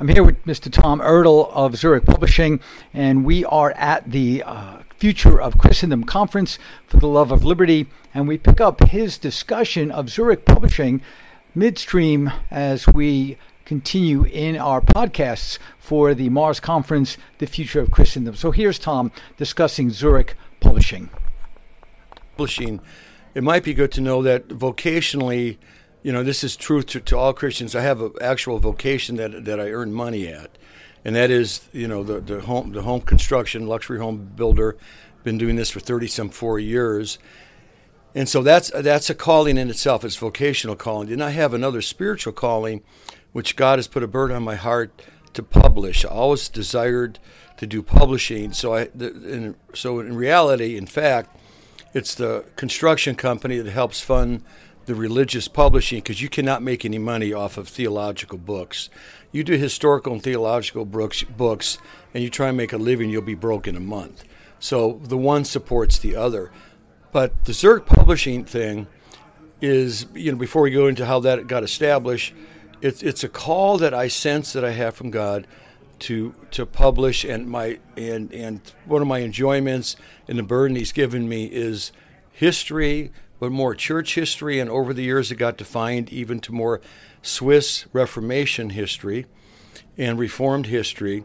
I'm here with Mr. Tom Ertl of Zurich Publishing, and we are at the uh, Future of Christendom Conference for the Love of Liberty, and we pick up his discussion of Zurich Publishing midstream as we continue in our podcasts for the Mars Conference, The Future of Christendom. So here's Tom discussing Zurich Publishing. Publishing, it might be good to know that vocationally, you know, this is truth to, to all Christians. I have an actual vocation that, that I earn money at, and that is, you know, the, the home the home construction, luxury home builder. Been doing this for thirty some four years, and so that's that's a calling in itself. It's vocational calling. Then I have another spiritual calling, which God has put a burden on my heart to publish. I always desired to do publishing. So I, in, so in reality, in fact, it's the construction company that helps fund the religious publishing because you cannot make any money off of theological books. You do historical and theological books, books, and you try and make a living, you'll be broke in a month. So the one supports the other. But the Zurich publishing thing is, you know, before we go into how that got established, it's it's a call that I sense that I have from God to to publish, and my and and one of my enjoyments and the burden He's given me is history, but more church history, and over the years it got defined even to more Swiss Reformation history and Reformed history,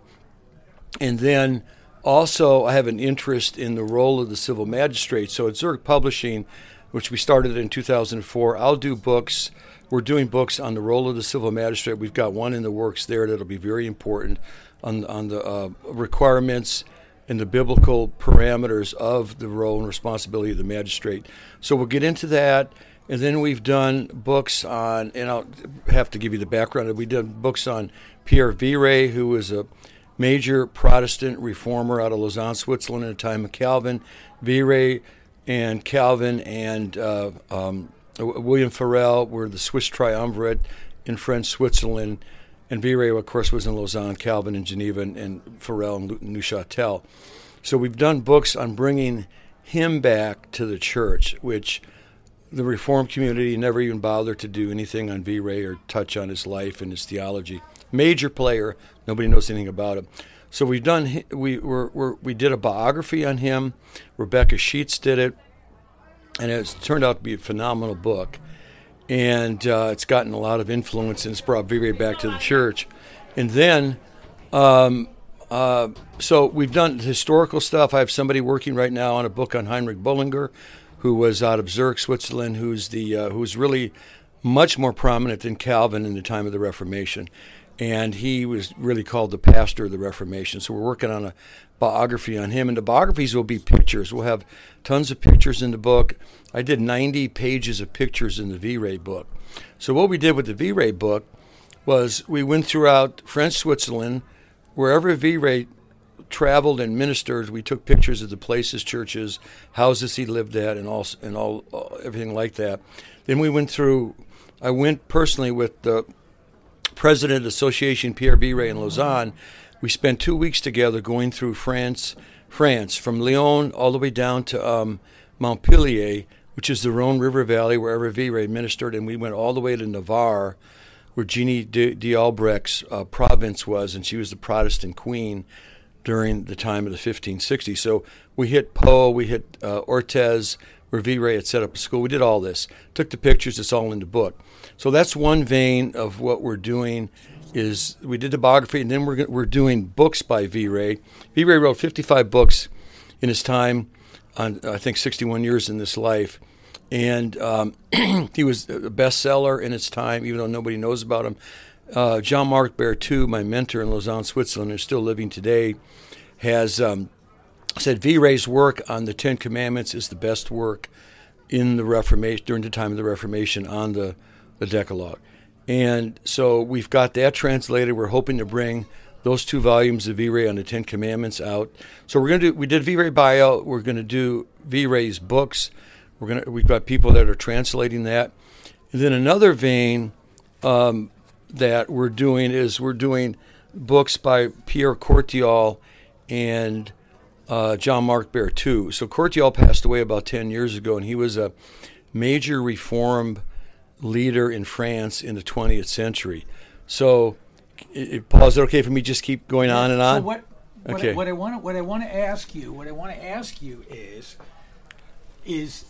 and then also, I have an interest in the role of the civil magistrate. So at Zurich Publishing, which we started in 2004, I'll do books. We're doing books on the role of the civil magistrate. We've got one in the works there that'll be very important on, on the uh, requirements and the biblical parameters of the role and responsibility of the magistrate. So we'll get into that. And then we've done books on, and I'll have to give you the background. We did books on Pierre Viret, who was a major Protestant reformer out of Lausanne, Switzerland, in the time of Calvin, Viret and Calvin and uh, um, William Farel were the Swiss triumvirate in French Switzerland, and Viret, of course, was in Lausanne, Calvin in Geneva, and, and Farel in Neuchâtel. So we've done books on bringing him back to the church, which the Reformed community never even bothered to do anything on Viret or touch on his life and his theology major player. Nobody knows anything about him. So we've done we we're, we did a biography on him. Rebecca Sheets did it, and it's turned out to be a phenomenal book. And uh, it's gotten a lot of influence, and it's brought Viret back to the church. And then, um, uh, so we've done historical stuff. I have somebody working right now on a book on Heinrich Bullinger, who was out of Zurich, Switzerland, who's the uh, who's really much more prominent than Calvin in the time of the Reformation and he was really called the pastor of the Reformation. So we're working on a biography on him, and the biographies will be pictures. We'll have tons of pictures in the book. I did 90 pages of pictures in the Viret book. So what we did with the Viret book was we went throughout French Switzerland, wherever Viret traveled and ministered. We took pictures of the places, churches, houses he lived at, and all and all everything like that. Then we went through. I went personally with the president of the Association Pierre Viret in Lausanne, we spent two weeks together going through France, France from Lyon all the way down to um, Montpellier, which is the Rhone River Valley, wherever Viret ministered, and we went all the way to Navarre, where Jeanne d'Albret's uh, province was, and she was the Protestant queen during the time of the 1560s. So we hit Pau, we hit uh, Orthez, where Viret had set up a school. We did all this, took the pictures. It's all in the book. So that's one vein of what we're doing. Is we did the biography, and then we're we're doing books by Viret. V. Ray wrote 55 books in his time, on I think 61 years in this life, and um, he was a bestseller in its time, even though nobody knows about him. Uh, Jean Marc Berthoud, my mentor in Lausanne, Switzerland, who's still living today, has um, said Viret's work on the Ten Commandments is the best work in the Reformation during the time of the Reformation on the the Decalogue. And so we've got that translated. We're hoping to bring those two volumes of Viret on the Ten Commandments out. So we're gonna do. We did Viret bio. We're gonna do Viret's books. We're gonna. We've got people that are translating that. And then another vein um, that we're doing is we're doing books by Pierre Courtial and uh, John Marc Berthoud. So Courtial passed away about ten years ago, and he was a major reform leader in France in the 20th century. So Paul, is it okay for me to just keep going on and on? So what? What, Okay. I, what I want to what I want to ask you what I want to ask you is is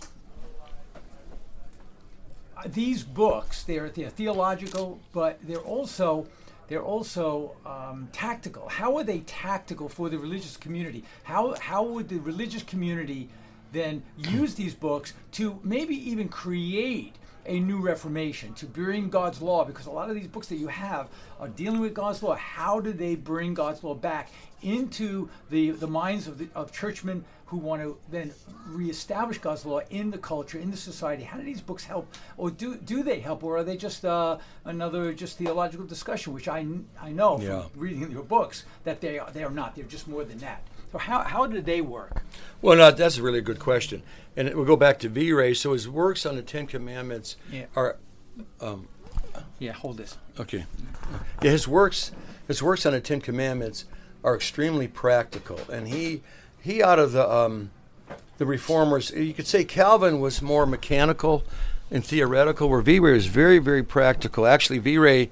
these books they're they're theological but they're also they're also um, tactical. How are they tactical for the religious community? How how would the religious community then use these books to maybe even create a new reformation to bring God's law because a lot of these books that you have are dealing with God's law. How do they bring God's law back into the, the minds of, the, of churchmen who want to then reestablish God's law in the culture, in the society? How do these books help, or do do they help, or are they just uh, another just theological discussion? Which I, I know from reading your books that they are they are not. They're just more than that. So how how do they work? Well, no, that's a really good question, and it, we'll go back to Viret. So his works on the Ten Commandments Yeah. are Yeah, hold this. okay. Yeah, his works his works on the Ten Commandments are extremely practical, and he he out of the um, the reformers, you could say Calvin was more mechanical and theoretical, where Viret was very very practical. Actually, V.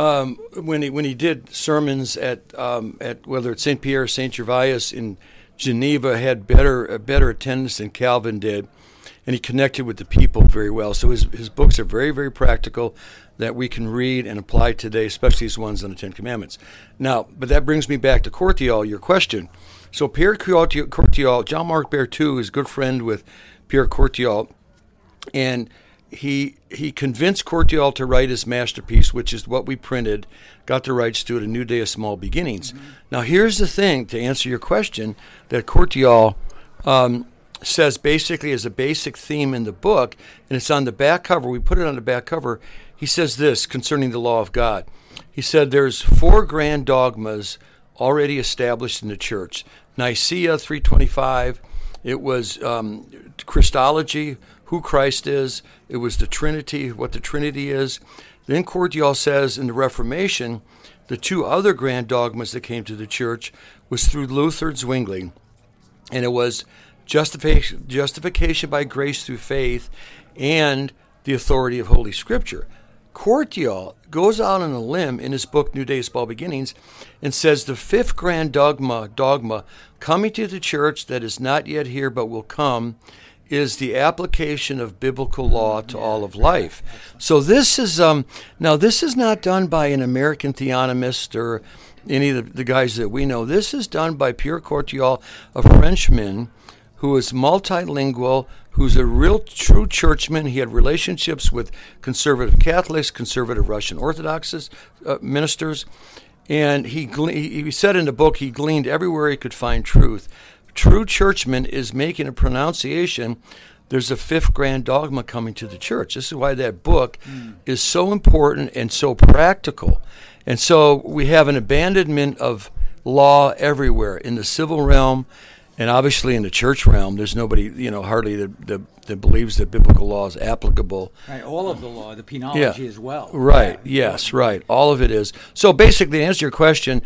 Um, when he when he did sermons at um, at whether it's Saint Pierre or Saint Gervais in Geneva had better a better attendance than Calvin did, and he connected with the people very well. So his his books are very very practical that we can read and apply today, especially these ones on the Ten Commandments. Now, but that brings me back to Courtial, your question. So Pierre Courtial John Marc Berthoud is good friend with Pierre Courtial, and he he convinced Courtial to write his masterpiece, which is what we printed, got the rights to it, A New Day of Small Beginnings. Now, here's the thing to answer your question that Courtial um, says basically as a basic theme in the book, and it's on the back cover. We put it on the back cover. He says this concerning the law of God. He said there's four grand dogmas already established in the church. Nicaea 325. It was um, Christology, who Christ is. It was the Trinity, what the Trinity is. Then Courtial says in the Reformation, the two other grand dogmas that came to the church was through Luther and Zwingli, and it was justification, justification by grace through faith and the authority of Holy Scripture. Courtial goes out on a limb in his book New Day of Small Beginnings and says the fifth grand dogma dogma coming to the church that is not yet here but will come is the application of biblical law to all of life. So this is um, now this is not done by an American theonomist or any of the, guys that we know. This is done by Pierre Courtial, a Frenchman who is multilingual, who's a real true churchman. He had relationships with conservative Catholics, conservative Russian Orthodox uh, ministers, and he he said in the book he gleaned everywhere he could find truth. True churchman is making a pronunciation. There's a fifth grand dogma coming to the church. This is why that book hmm. is so important and so practical. And so we have an abandonment of law everywhere in the civil realm and obviously in the church realm. There's nobody, you know, hardly that, that, that believes that biblical law is applicable. Right, all of the law, the penology as well. Right. Yeah. Yes. Right. All of it is. So basically, to answer your question,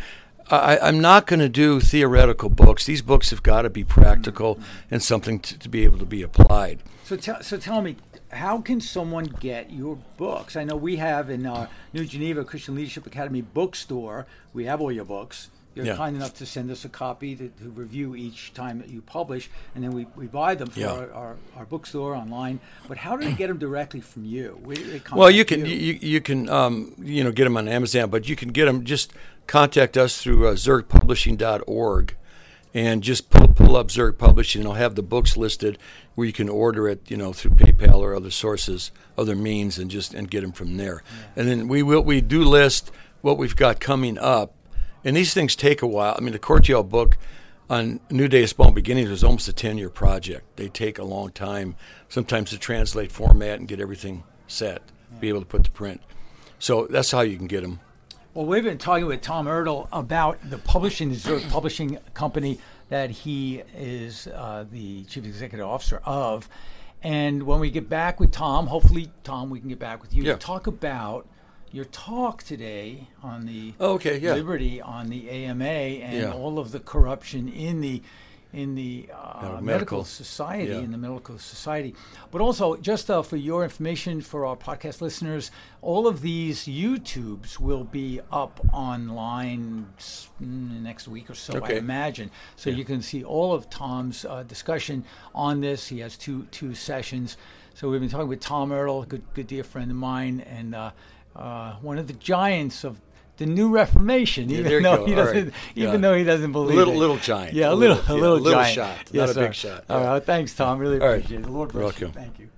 I, I'm not going to do theoretical books. These books have got to be practical and something to, to be able to be applied. So tell so tell me, how can someone get your books? I know we have in our New Geneva Christian Leadership Academy bookstore. We have all your books. You're Yeah. kind enough to send us a copy to, to review each time that you publish, and then we, we buy them for Yeah. our, our, our bookstore online. But how do they get them directly from you? Where do they Well, you can you, you can um, you know get them on Amazon, but you can get them just contact us through uh, zurichpublishing.org and just pull, pull up Zurich Publishing. and I'll have the books listed where you can order it, you know, through PayPal or other sources, other means, and just and get them from there. And then we will we do list what we've got coming up, and these things take a while. I mean, the Courtial book on New Day of Small Beginnings was almost a ten year project. They take a long time, sometimes to translate format and get everything set, be able to put to print. So that's how you can get them. Well, we've been talking with Tom Ertl about the publishing, the publishing company that he is uh, the chief executive officer of. And when we get back with Tom, hopefully, Tom, we can get back with you Yeah. to talk about your talk today on the Oh, okay, yeah. Liberty on the AMA and Yeah. all of the corruption in the in the uh, medical, medical. society, Yeah. in the medical society. But also, just uh, for your information, for our podcast listeners, all of these YouTubes will be up online mm, next week or so, I imagine. So you can see all of Tom's uh, discussion on this. He has two two sessions. So we've been talking with Tom a good good dear friend of mine, and uh, one of the giants of the new Reformation. Yeah, even though go. he doesn't, right. even Yeah. though he doesn't believe Little- it. little giant. Yeah, a A little, a yeah, little, a little giant. shot, Yes, not a sir. big shot. All Yeah. right, thanks, Tom. Really All right. appreciate it. The Lord bless you. Thank you.